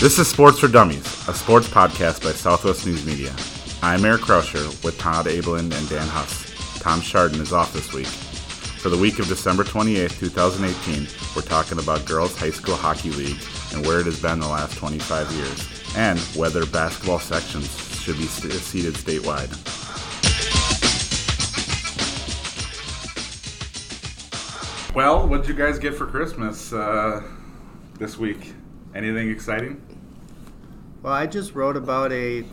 This is Sports for Dummies, a sports podcast by Southwest News Media. I'm Eric Krauscher with Todd Abelin and Dan Huss. Tom Chardon is off this week. For the week of December 28, 2018, we're talking about Girls High School Hockey League and where it has been the last 25 years, and whether basketball sections should be seated statewide. Well, what'd you guys get for Christmas uh, this week? Anything exciting? Well, I just wrote about a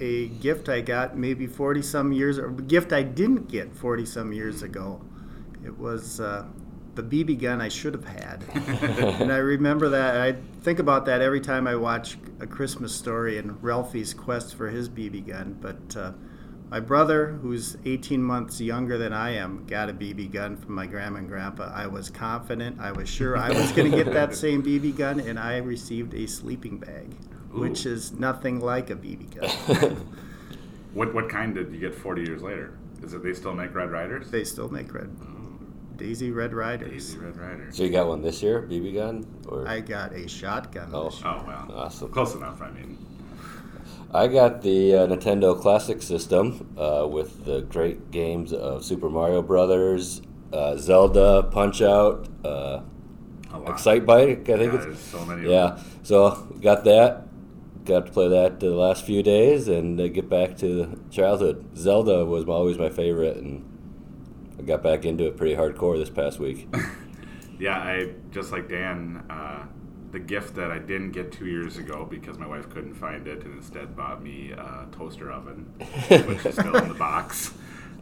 a gift I got maybe 40 some years, or a gift I didn't get 40 some years ago. It was uh, the BB gun I should have had. and I remember that. I think about that every time I watch A Christmas Story and Ralphie's quest for his BB gun. But uh, my brother, who's 18 months younger than I am, got a BB gun from my grandma and grandpa. I was confident, I was sure I was going to get that same BB gun, and I received a sleeping bag, Ooh. which is nothing like a BB gun. What what kind did you get 40 years later? Is it they still make Red Ryders? they still make red oh. Daisy Red Ryders. Daisy Red Ryders. So you got one this year, BB gun, or I got a shotgun. Oh. this year. Oh well, Awesome. close enough. I mean, I got the uh, Nintendo Classic System uh, with the great games of Super Mario Brothers, uh, Zelda, Punch Out, uh. Excitebike. I think Yeah, it's so many. yeah. So got that. Got to play that the last few days and uh, get back to childhood. Zelda was always my favorite, and I got back into it pretty hardcore this past week. Yeah, I just like Dan. The gift that I didn't get two years ago because my wife couldn't find it and instead bought me a toaster oven, which is still in the box.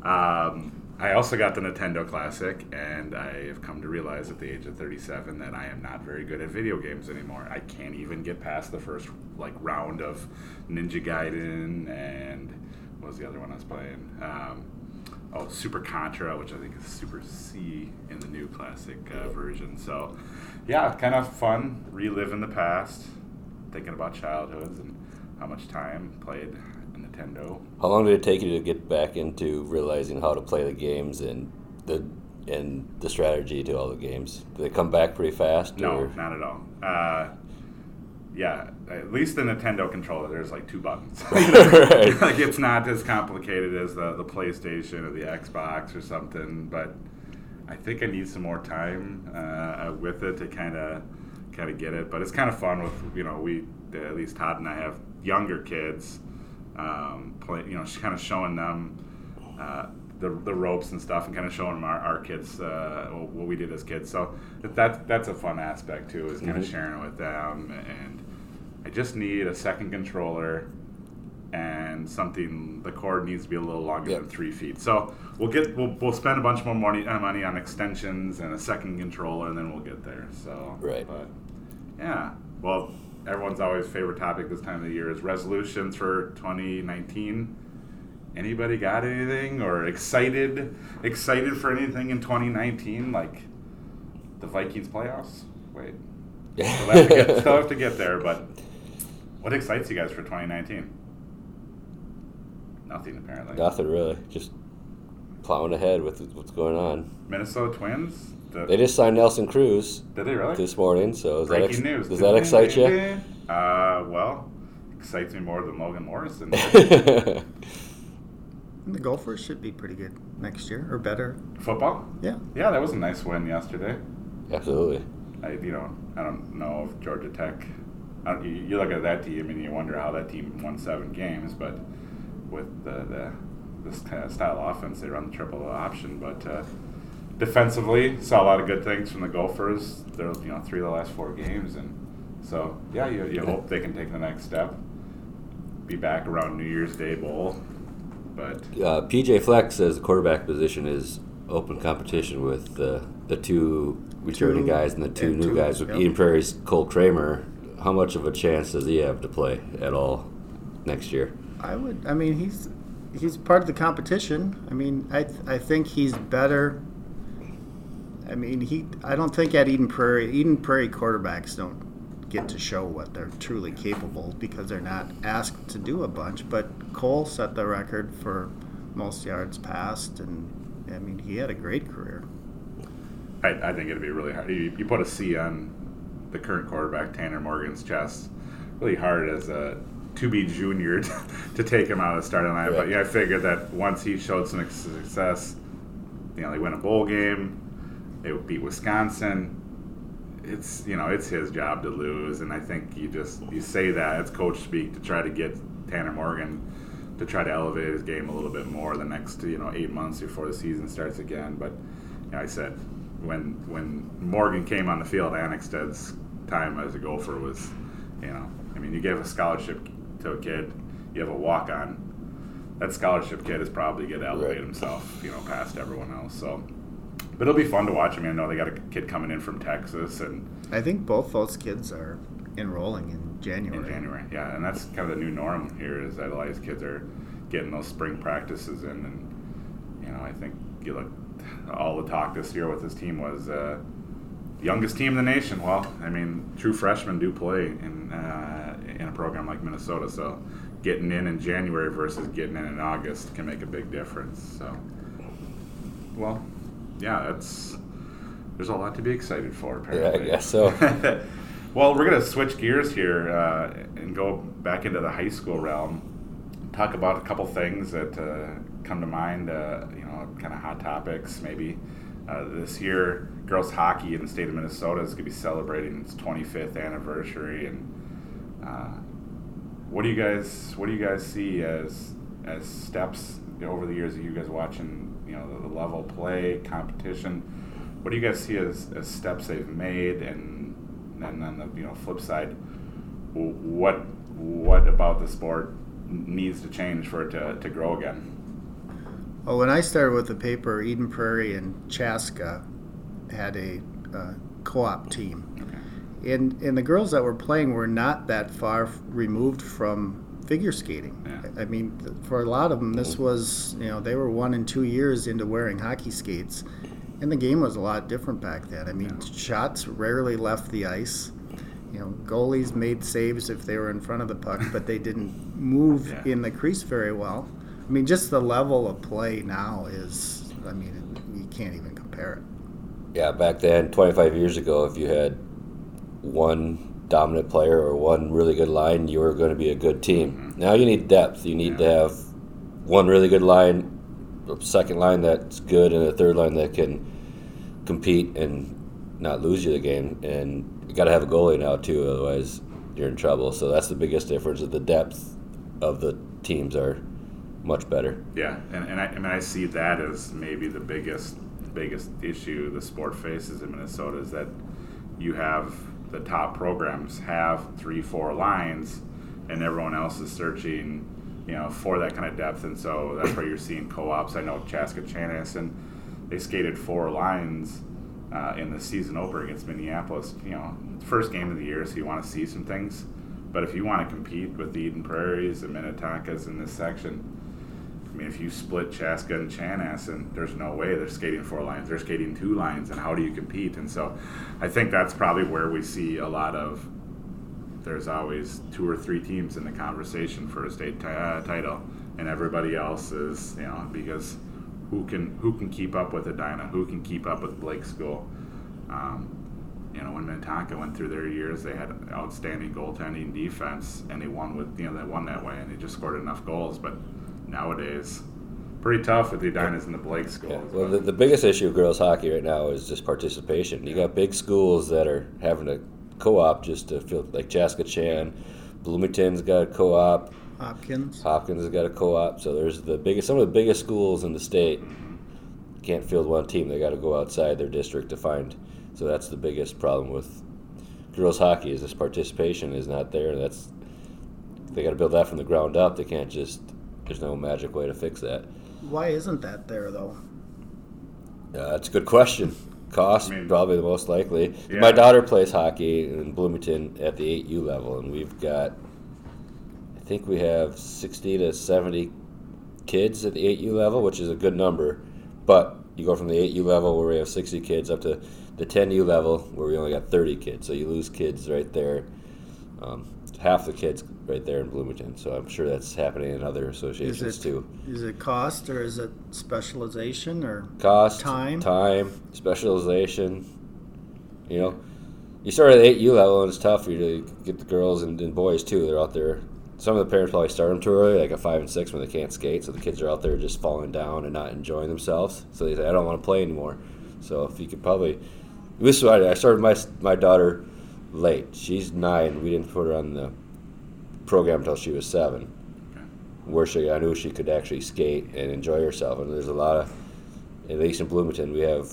Um, I also got the Nintendo Classic, and I have come to realize at the age of 37 that I am not very good at video games anymore. I can't even get past the first like round of Ninja Gaiden and what was the other one I was playing? Um, oh, Super Contra, which I think is Super C in the new classic uh, version. So, yeah, kind of fun reliving the past, thinking about childhoods and how much time played Nintendo. How long did it take you to get back into realizing how to play the games and the and the strategy to all the games? Did they come back pretty fast? No, or? not at all. Uh, yeah, at least the Nintendo controller, there's like two buttons. Like it's not as complicated as the, the PlayStation or the Xbox or something, but I think I need some more time uh, with it to kind of kind of get it. But it's kind of fun with you know we at least Todd and I have younger kids, um, play you know kind of showing them. Uh, the, the ropes and stuff, and kind of showing them our, our kids uh, what we did as kids. So that that's a fun aspect too, is kind of Mhm. sharing it with them. And I just need a second controller and something. The cord needs to be a little longer Yep. than three feet. So we'll get we'll, we'll spend a bunch more money uh, money on extensions and a second controller, and then we'll get there. So Right. but yeah, well, everyone's always favorite topic this time of the year is resolutions for 2019. Anybody got anything or excited excited for anything in 2019 like the Vikings playoffs? Wait. Still have, get, still have to get there, but what excites you guys for 2019? Nothing apparently. Nothing really. Just plowing ahead with what's going on. Minnesota Twins. The, They just signed Nelson Cruz did they really? this morning, so does that, Breaking ex- news. does that excite you? Uh, well, excites me more than Logan Morrison. And the Gophers should be pretty good next year, or better. Football? Yeah. Yeah, that was a nice win yesterday. Absolutely. I, you know, I don't know if Georgia Tech. I don't, you, you look at that team and you wonder how that team won seven games, but with the, the this kind of style of offense, they run the triple option. But uh, defensively, saw a lot of good things from the Gophers. They're you know three of the last four games, and so yeah, you, you hope they can take the next step, be back around New Year's Day bowl. But Uh, PJ Fleck says the quarterback position is open competition with the the two returning Two guys and the two and new two, guys with yep. Eden Prairie's Cole Kramer. How much of a chance does he have to play at all next year? I would. I mean, he's he's part of the competition. I mean, I th- I think he's better. I mean, he. I don't think at Eden Prairie, Eden Prairie quarterbacks don't get to show what they're truly capable because they're not asked to do a bunch. But Cole set the record for most yards passed, and I mean, he had a great career. I, I think it'd be really hard. You, you put a C on the the current quarterback Tanner Morgan's chest. Really hard as a to be junior to take him out of the starting line. But yeah, I figured that once he showed some success, you know, they win a bowl game, they would beat Wisconsin. It's you know it's his job to lose, and I think you just you say that it's coach speak to try to get Tanner Morgan to try to elevate his game a little bit more the next you know eight months before the season starts again. But you know, I said when when Morgan came on the field, Annexstad's time as a Gopher was, you know, I mean, you gave a scholarship to a kid, you have a walk on. That scholarship kid is probably going to elevate right. himself, you know, past everyone else. So, but it'll be fun to watch. I mean, I know they got a kid coming in from Texas, and I think both those kids are enrolling in January. In January, yeah, and that's kind of the new norm here is that a lot of these kids are getting those spring practices in, and you know, I think you look all the talk this year with this team was uh, youngest team in the nation. Well, I mean, true freshmen do play in uh, in a program like Minnesota, so getting in in January versus getting in in August can make a big difference. So, well, yeah, that's there's a lot to be excited for. Apparently. Yeah, I guess so. well, we're gonna switch gears here uh, and go back into the high school realm. Talk about a couple things that uh, come to mind. Uh, you know, kind of hot topics maybe. Uh, this year, girls hockey in the state of Minnesota is going to be celebrating its 25th anniversary, and uh, what do you guys what do you guys see as as steps over the years of you guys watching you know the, the level play competition? What do you guys see as, as steps they've made, and and then the you know flip side, what what about the sport needs to change for it to, to grow again? Well, when I started with the paper, Eden Prairie and Chaska had a uh, co-op team, okay. and and the girls that were playing were not that far removed from figure skating. Yeah. I mean, for a lot of them, this was you know they were one and two years into wearing hockey skates, and the game was a lot different back then. I mean, yeah. shots rarely left the ice. You know, goalies made saves if they were in front of the puck, but they didn't move yeah. in the crease very well. I mean, just the level of play now is, I mean, you can't even compare it. Yeah, back then, 25 years ago, if you had one dominant player or one really good line, you were going to be a good team. Mm-hmm. Now you need depth. You need yeah. to have one really good line, a second line that's good, and a third line that can compete and not lose you the game. And you got to have a goalie now too, otherwise you're in trouble. So that's the biggest difference. Of the depth of the teams are much better. Yeah, and, and I, I mean I see that as maybe the biggest biggest issue the sport faces in Minnesota is that you have the top programs have three four lines, and everyone else is searching, you know, for that kind of depth, and so that's where you're seeing co-ops. I know Chaska Chanis, and they skated four lines. Uh, in the season opener against Minneapolis, you know, first game of the year, so you want to see some things. But if you want to compete with the Eden Prairies and Minnetonkas in this section, I mean, if you split Chaska and Chanhassen, there's no way they're skating four lines. They're skating two lines, and how do you compete? And so, I think that's probably where we see a lot of. There's always two or three teams in the conversation for a state t- uh, title, and everybody else is, you know, because who can who can keep up with Edina? Who can keep up with Blake School? Um, you know, when Minnetonka went through their years, they had outstanding goaltending defense, and they won with you know they won that way, and they just scored enough goals, but nowadays. Pretty tough with the Edinas and the Blake schools. Yeah. Well, the, the biggest issue of girls hockey right now is just participation. You got big schools that are having a co-op just to feel like Chaska Chan, Bloomington's got a co-op. Hopkins. Hopkins has got a co-op. So there's the biggest, some of the biggest schools in the state can't field one team. They got to go outside their district to find. So that's the biggest problem with girls hockey is this participation is not there. And that's they got to build that from the ground up. They can't just there's no magic way to fix that. Why isn't that there though? Uh, that's a good question. Cost I mean, probably the most likely. Yeah. My daughter plays hockey in Bloomington at the 8U level, and we've got, I think we have 60 to 70 kids at the 8U level, which is a good number. But you go from the 8U level where we have 60 kids up to the 10U level where we only got 30 kids. So you lose kids right there. Um, half the kids right there in Bloomington. So I'm sure that's happening in other associations is it, too. Is it cost or is it specialization or cost, time, time, specialization? You know, you start at the 8U level, and it's tough for you to get the girls and, and boys too. They're out there. Some of the parents probably start them too early, like a five and six when they can't skate. So the kids are out there just falling down and not enjoying themselves. So they say, "I don't want to play anymore." So if you could probably, this is what I, I started my my daughter late. She's nine. We didn't put her on the program until she was seven, where she I knew she could actually skate and enjoy herself. And there's a lot of, at least in Bloomington, we have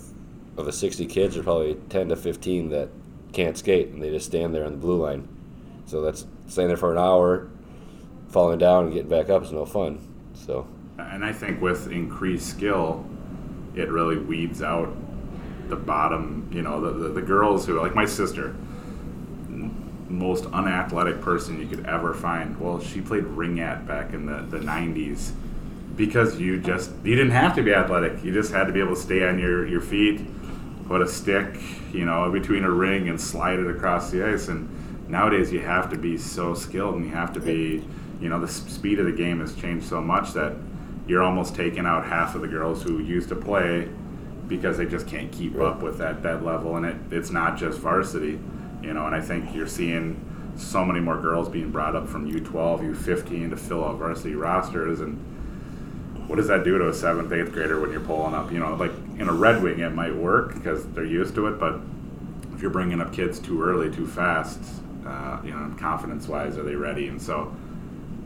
of the 60 kids, there's probably 10 to 15 that can't skate and they just stand there on the blue line. So that's staying there for an hour, falling down and getting back up is no fun. So. And I think with increased skill, it really weeds out the bottom. You know, the, the, the girls who like my sister, most unathletic person you could ever find. Well, she played ringette back in the, the 90s because you just you didn't have to be athletic. You just had to be able to stay on your, your feet, put a stick, you know, between a ring and slide it across the ice. And nowadays you have to be so skilled and you have to be, you know, the speed of the game has changed so much that you're almost taking out half of the girls who used to play because they just can't keep up with that, that level. And it, it's not just varsity you know, and I think you're seeing so many more girls being brought up from U12, U15 to fill out varsity rosters, and what does that do to a seventh, eighth grader when you're pulling up? You know, like in a Red Wing, it might work because they're used to it, but if you're bringing up kids too early, too fast, uh, you know, confidence-wise, are they ready? And so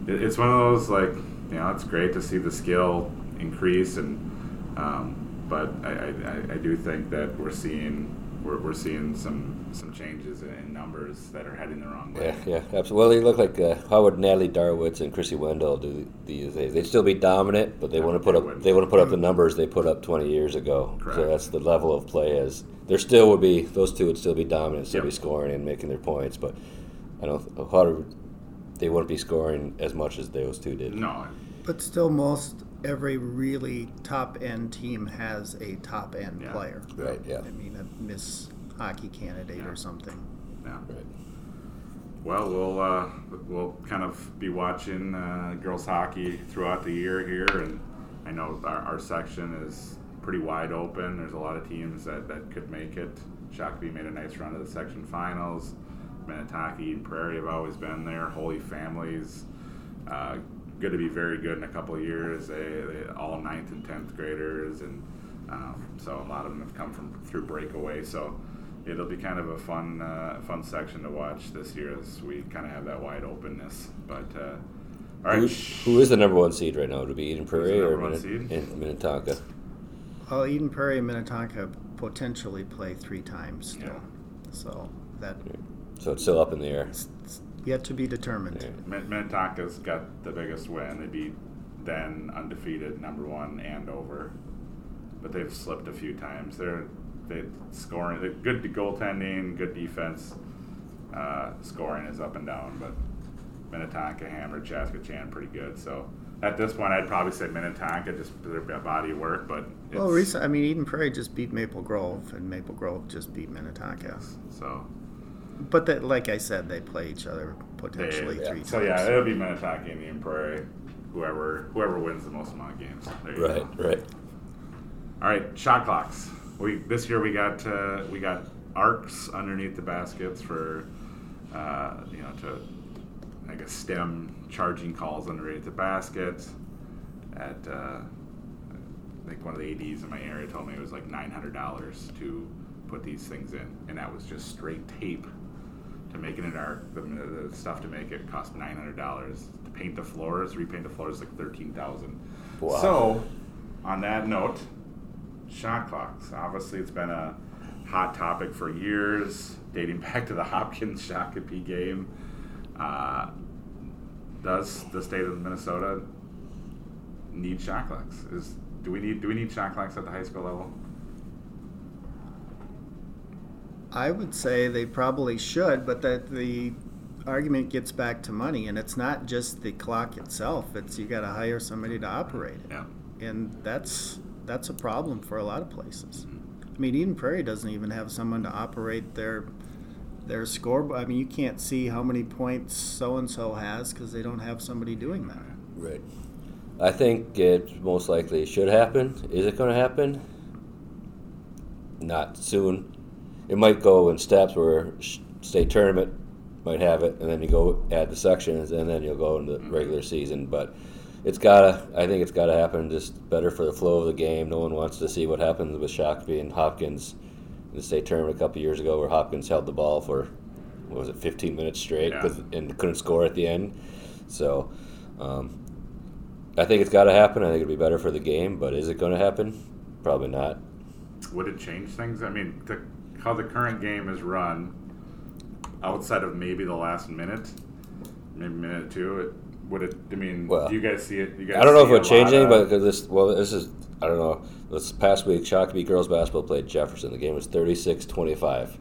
it, it's one of those like, you know, it's great to see the skill increase, and um, but I, I, I do think that we're seeing we're, we're seeing some some changes in numbers that are heading the wrong way. Yeah, yeah, absolutely. Well, they look like uh, how would Natalie Darwitz and Krissy Wendell do these days? They'd still be dominant, but they want to put up they want to put up the numbers they put up 20 years ago. Correct. So that's the level of play as there still would be those two would still be dominant, still Yep. be scoring and making their points, but I don't how do, they wouldn't be scoring as much as those two did. No, But still, most every really top end team has a top end Yeah. player. Right. Yeah. I mean, a Miss Hockey candidate Yeah. or something. yeah. Right. Well, we'll uh, we'll kind of be watching uh, girls hockey throughout the year here, and I know our, our section is pretty wide open. There's a lot of teams that, that could make it. Shakopee made a nice run to the section finals. Minnetonka and Prairie have always been there. Holy Families, uh, good to be very good in a couple of years. They, they all ninth and tenth graders, and um, so a lot of them have come from through breakaway. So it'll be kind of a fun uh, fun section to watch this year as we kind of have that wide openness. But uh, all right, Who, who is the number one seed right now? Would it be Eden Prairie the or number one Minne- seed? in Minnetonka? Well, Eden Prairie and Minnetonka potentially play three times still. Yeah. So that So it's still up in the air. it's yet to be determined. Yeah. Minnetonka's got the biggest win. They beat then undefeated number one Andover, but they've slipped a few times. They're they scoring. They're good goaltending, good defense. Uh, scoring is up and down, but Minnetonka hammered Chaskatchan pretty good. So at this point, I'd probably say Minnetonka just for their body of work. But it's, Well, recent, I mean, Eden Prairie just beat Maple Grove, and Maple Grove just beat Minnetonka. so But that, like I said, they play each other they, potentially yeah. three so times. yeah, it'll be Minnetonka and Eden Prairie. Whoever whoever wins the most amount of games. There you Right, go. right. All right, shot clocks. We this year we got uh, we got arcs underneath the baskets for uh, you know to I guess stem charging calls underneath the basket. At uh, I think one of the ads in my area told me it was like nine hundred dollars to put these things in, and that was just straight tape make it arc. The, the stuff to make it cost nine hundred dollars to paint the floors. Repaint the floors like thirteen thousand. Wow. So, on that note, shot clocks. Obviously, it's been a hot topic for years, dating back to the Hopkins Shakopee game. Uh, does the state of Minnesota need shot clocks? Is do we need do we need shot clocks at the high school level? I would say they probably should, but that the argument gets back to money, and it's not just the clock itself. It's you got to hire somebody to operate it, Yeah. and that's that's a problem for a lot of places. Mm-hmm. I mean, Eden Prairie doesn't even have someone to operate their their score. I mean, you can't see how many points so and so has because they don't have somebody doing that. Right. I think it most likely should happen. Is it going to happen? Not soon. It might go in steps where state tournament might have it, and then you go add the sections, and then you'll go into the regular season. But it's gotta, I think it's gotta happen. Just better for the flow of the game. No one wants to see what happens with Shakopee and Hopkins in the state tournament a couple years ago, where Hopkins held the ball for what was it, 15 minutes straight, Yeah. and couldn't score at the end. So. Um, I think it's got to happen. I think it'd be better for the game, but is it going to happen? Probably not. Would it change things? I mean, the, how the current game is run, outside of maybe the last minute, maybe minute two, it, would it? I mean, Well, do you guys see it? You guys I don't know if it would change anything, but this, well, this is, I don't know. This past week, Shakopee girls basketball played Jefferson. The game was 36-25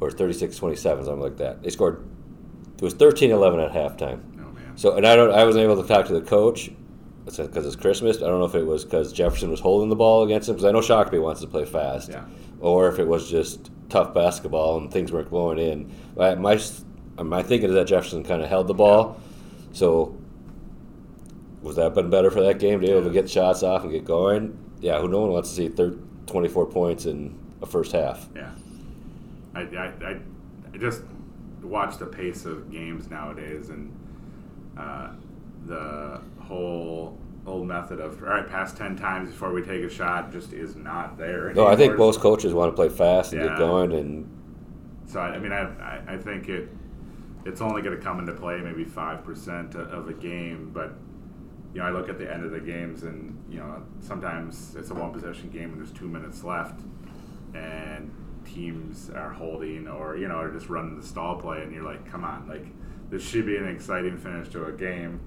or 36-27, something like that. They scored. It was 13-11 at halftime. oh man, So, and I don't. I wasn't able to talk to the coach because it's Christmas. I don't know if it was because Jefferson was holding the ball against him because I know Shakopee wants to play fast, Yeah. Or if it was just tough basketball and things weren't flowing in. My my, my thinking is that Jefferson kind of held the ball, so was that been better for that game to be able to get shots off and get going? Yeah, who no one wants to see thir- 24 points in a first half. yeah. I, I, I, I just watch the pace of games nowadays, and uh, the whole old method of all right, pass ten times before we take a shot just is not there. No, I think most coaches want to play fast and Yeah. get going, and So I, mean, I, I, I think it it's only going to come into play maybe five percent of a game, but you know, I look at the end of the games, and you know, sometimes it's a one possession game and there's two minutes left, and teams are holding or you know are just running the stall play, and you're like, come on, like this should be an exciting finish to a game,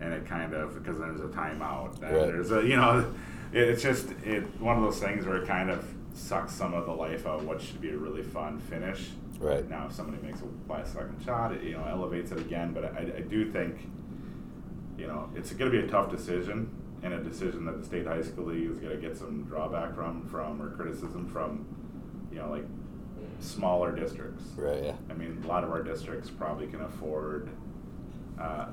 and it kind of because then there's a timeout, and Right. there's a you know, it, it's just it one of those things where it kind of sucks some of the life out of what should be a really fun finish. right. Now, if somebody makes a last second shot, it you know elevates it again. But I, I do think, you know, it's going to be a tough decision and a decision that the state high school league is going to get some drawback from, from or criticism from, you know, like smaller districts. Right. Yeah. I mean, a lot of our districts probably can afford uh,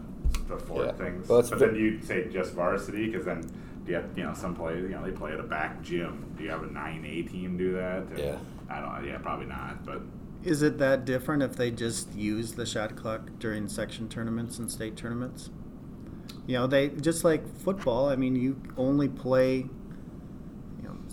to afford Yeah. things. Well, but ve- then you'd say just varsity because then do you have, you know some play you know they play at a back gym. Do you have a nine A team do that? And Yeah. I don't. Yeah, probably not. But Is it that different if they just use the shot clock during section tournaments and state tournaments? You know, they just like football. I mean, you only play, you know,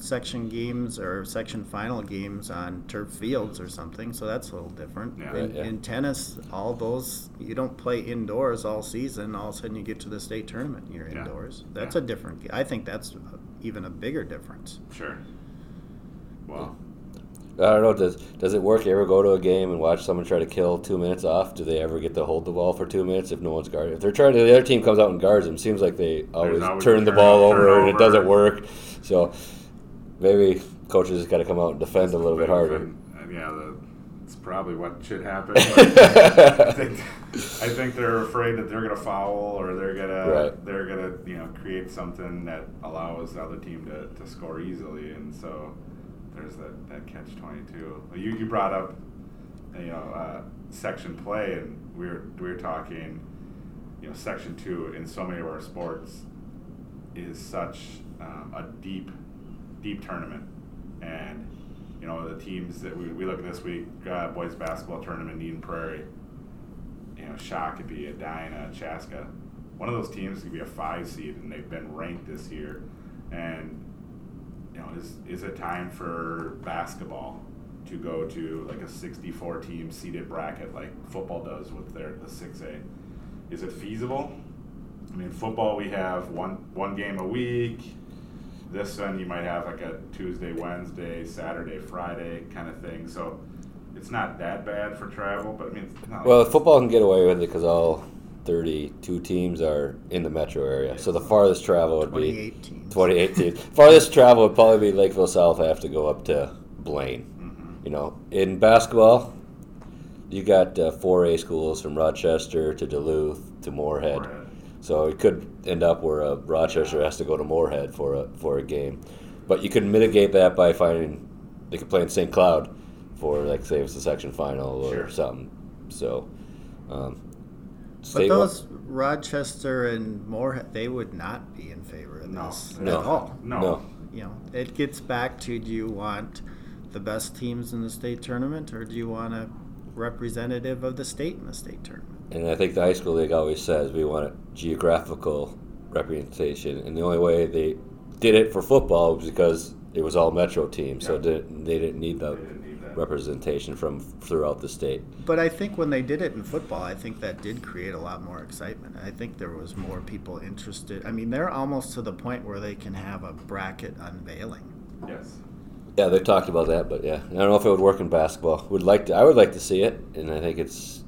section games or section final games on turf fields or something. So that's a little different. Yeah. in, yeah. in tennis, all those you don't play indoors all season. All of a sudden, you get to the state tournament, and you're Yeah. indoors. That's Yeah. a different. I think that's even a bigger difference. sure. Well, I don't know. Does does it work? You ever go to a game and watch someone try to kill two minutes off? Do they ever get to hold the ball for two minutes if no one's guarding? If they're trying to, the other team comes out and guards them. Seems like they always, always turn the turn- ball turn over and it doesn't work. So maybe coaches just got to come out and defend a little bit harder. And, yeah, the, it's probably what should happen. I think I think they're afraid that they're gonna foul or they're gonna they're gonna you know create something that allows the other team to, to score easily, and so there's that, that catch twenty two. You you brought up you know uh, section play, and we were we were talking you know section two in so many of our sports is such um, a deep deep tournament. And you know the teams that we, we look at this week uh, boys basketball tournament Eden Prairie you know Shakopee Edina Chaska. One of those teams could be a five seed and they've been ranked this year. And you know is is it time for basketball to go to like a 64 team seeded bracket like football does with their the 6A is it feasible? I mean football we have one one game a week this one you might have like a Tuesday, Wednesday, Saturday, Friday kind of thing. So it's not that bad for travel, but I mean, it's not Well, like, football can get away with it because all 32 teams are in the metro area. So the farthest travel would be 28 teams. 28 teams. Farthest travel would probably be Lakeville South. I have to go up to Blaine. Mhm. You know, in basketball, you got uh, 4A schools from Rochester to Duluth to Moorhead. Moorhead. So it could end up where uh, Rochester has to go to Moorhead for a for a game, but you could mitigate that by finding they could play in St. Cloud for like say it's a section final or Sure. something. So, um, But state- those Rochester and Moorhead, they would not be in favor of No. this No. at all. No. No. You know, it gets back to do you want the best teams in the state tournament, or do you want a representative of the state in the state tournament? And I think the high school league always says we want a geographical representation, and the only way they did it for football was because it was all metro teams, so Yeah. they they didn't need the They didn't need that. representation from throughout the state. But I think when they did it in football, I think that did create a lot more excitement. I think there was more people interested. I mean, they're almost to the point where they can have a bracket unveiling. Yes. Yeah, they talked about that, but yeah, I don't know if it would work in basketball. Would like to, I would like to see it, and I think it's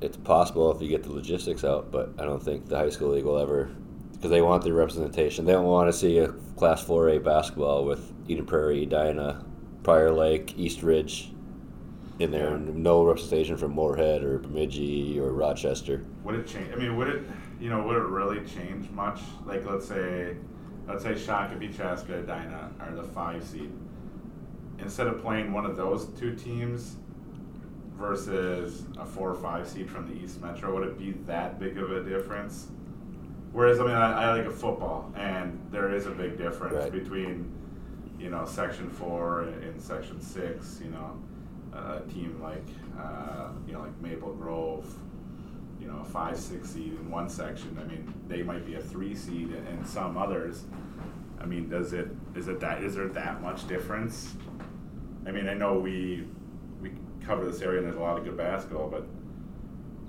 it's possible if you get the logistics out. But I don't think the high school league will ever, because they want the representation. They don't want to see a Class 4A basketball with Eden Prairie, Edina, Prior Lake, East Ridge in there, and no representation from Moorhead or Bemidji or Rochester. Would it change? I mean, would it? You know, would it really change much? Like, let's say, let's say Shakopee, Chaska, Edina are the five seed. Instead of playing one of those two teams versus a four or five seed from the East Metro, would it be that big of a difference? Whereas, I mean, I, I like a football, and there is a big difference Right. between, you know, Section Four and, and Section Six. You know, a team like, uh, you know, like Maple Grove, you know, a five, six seed in one section. I mean, they might be a three seed in, in some others. I mean, does it is it that is there that much difference? I mean, I know we we cover this area and there's a lot of good basketball, but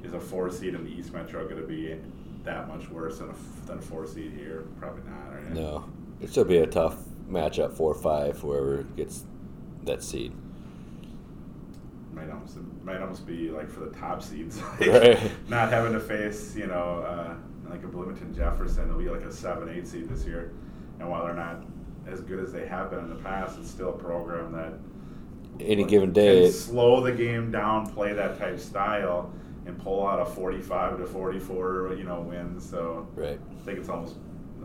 is a four seed in the East Metro going to be that much worse than a, than a four seed here? Probably not. Right? No, it should be a tough matchup, four or five, whoever gets that seed. Might almost might almost be like for the top seeds, like Right. not having to face you know uh, like a Bloomington Jefferson. They'll be like a seven eight seed this year, and while they're not as good as they have been in the past, it's still a program that Any given day, slow the game down, play that type style, and pull out a forty-five to forty-four you know win. So right? I think it's almost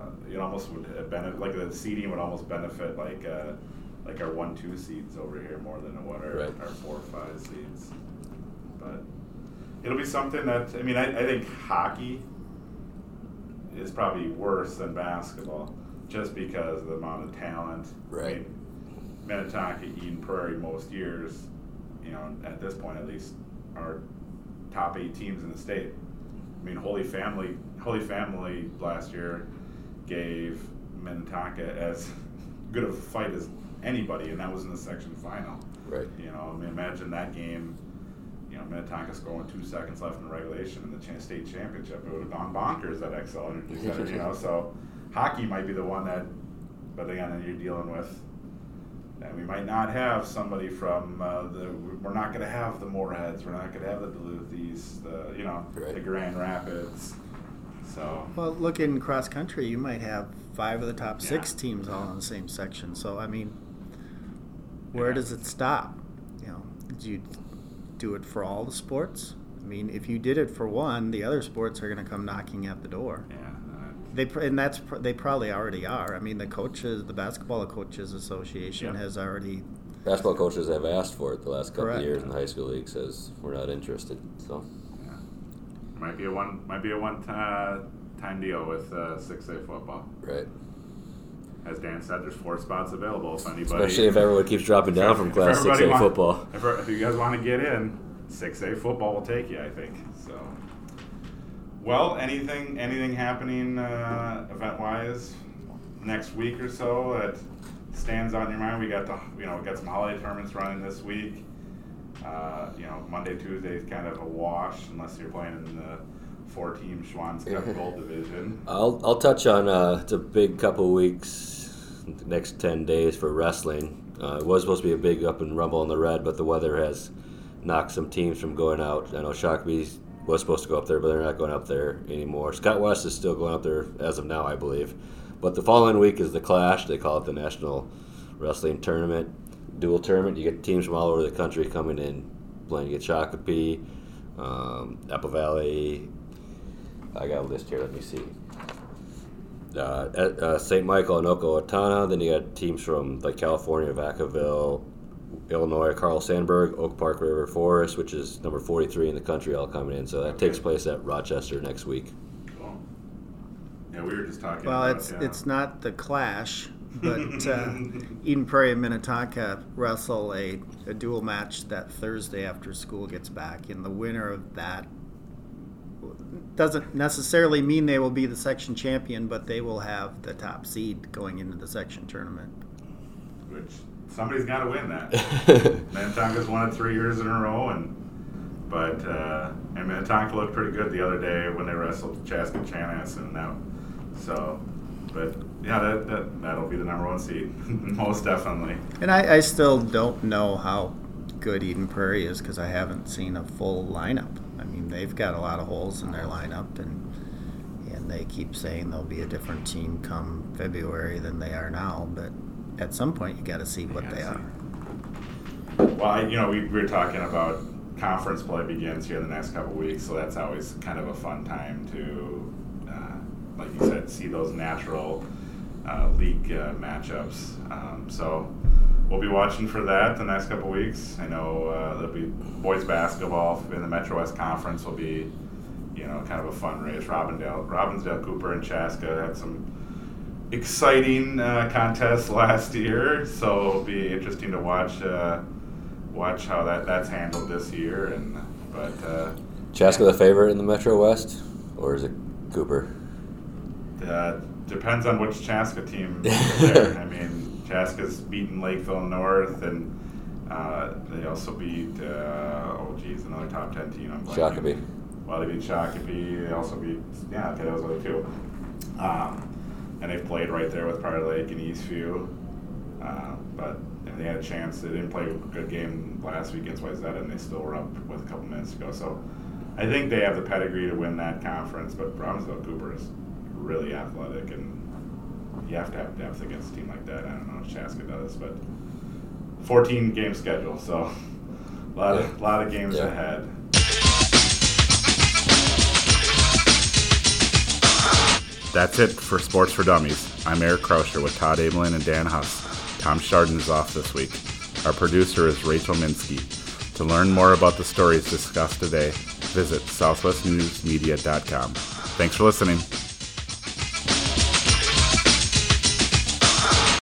uh, it almost would benefit like the seeding would almost benefit like uh, like our one two seeds over here more than what our, Right. our four or five seeds. But it'll be something that I mean I, I think hockey is probably worse than basketball just because of the amount of talent. I Right. mean, Minnetonka, Eden Prairie most years, you know, at this point at least, are top eight teams in the state. I mean, Holy Family, Holy Family last year gave Minnetonka as good of a fight as anybody, and that was in the section final. Right. You know, I mean, imagine that game. You know, Minnetonka scoring two seconds left in regulation in the cha- state championship. It would have gone bonkers at Xcel Energy Center. you know, so hockey might be the one that, but again, then you're dealing with. And we might not have somebody from uh, the. We're not going to have the Moorheads. We're not going to have the Duluthies. The you know Right. the Grand Rapids. So Well, look in cross country, you might have five of the top six teams all in the same section. So I mean, where Yeah. does it stop? You know, do you do it for all the sports? I mean, if you did it for one, the other sports are going to come knocking at the door. yeah, They and that's they probably already are. I mean, the coaches, the basketball coaches association Yeah. has already. Basketball coaches have asked for it the last couple Correct. of years, and the high school league says we're not interested. So yeah. Might be a one. Might be a one uh, time deal with uh, six A football. right, As Dan said, there's four spots available if anybody. especially if everyone keeps dropping down from Class six A football. If, if you guys want to get in, six A football will take you. I think so. Well, anything anything happening uh, event wise next week or so that stands on your mind? We got the you know we got some holiday tournaments running this week. Uh, you know Monday Tuesday is kind of a wash unless you're playing in the four team Schwanstedt Gold Division. I'll I'll touch on uh, it's a big couple weeks, next ten days for wrestling. Uh, it was supposed to be a big up and rumble in the red, but the weather has knocked some teams from going out. I know Shakopee was supposed to go up there, but they're not going up there anymore. Scott West is still going up there as of now, I believe. But the following week is the Clash. They call it the National Wrestling Tournament, dual tournament. You get teams from all over the country coming in, playing. You get Shakopee, um, Apple Valley. I got a list here. Let me see uh, at, uh, St. Michael and Owatonna. Then you got teams from like California, Vacaville, Illinois, Carl Sandburg, Oak Park River Forest, which is number 43 in the country, all coming in. So that takes place at Rochester next week. Cool. Yeah, we were just talking. Well, about, it's yeah. it's not the clash. But uh, Eden Prairie and Minnetonka wrestle a, a dual match that Thursday after school gets back, and the winner of that doesn't necessarily mean they will be the section champion, but they will have the top seed going into the section tournament. Which somebody's got to win that. Minnetonka's won it three years in a row, and but uh, and Minnetonka looked pretty good the other day when they wrestled Chaska Chanhassen. Now, so, but yeah, that, that that'll be the number one seed, most definitely. And I, I still don't know how good Eden Prairie is because I haven't seen a full lineup. I mean, they've got a lot of holes in their lineup, and and they keep saying they'll be a different team come February than they are now. But at some point, you got to see what they are. Well, I, you know, we, we were talking about conference play begins here in the next couple weeks, so that's always kind of a fun time to, uh, like you said, see those natural uh, league uh, matchups. Um, so we'll be watching for that the next couple weeks. I know uh, there'll be boys basketball in the Metro West Conference will be, you know, kind of a fun race. Robindale, Robbinsdale, Cooper, and Chaska had some exciting uh, contests last year, so it'll be interesting to watch uh, watch how that, that's handled this year. And but uh, Chaska the favorite in the Metro West, or is it Cooper? Uh, depends on which Chaska team there. I mean, Chaska's beaten Lakeville North, and uh, they also beat uh, oh geez, another top ten team. I'm Shakopee. Well, they beat Shakopee. They also beat yeah, okay, those other two. Um, and they've played right there with Prior Lake and Eastview. Uh, but they had a chance. They didn't play a good game last week against Wayzata, and they still were up with a couple minutes to go. So I think they have the pedigree to win that conference. But Robbinsdale Cooper is really athletic, and you have to have depth against a team like that. I don't know if Chaska does, but 14 game schedule, so a lot of lot of games Yeah. ahead. That's it for Sports for Dummies. I'm Eric Krauscher with Todd Abelin and Dan Huss. Tom Chardon is off this week. Our producer is Rachel Minsky. To learn more about the stories discussed today, visit southwestnewsmedia.com. Thanks for listening.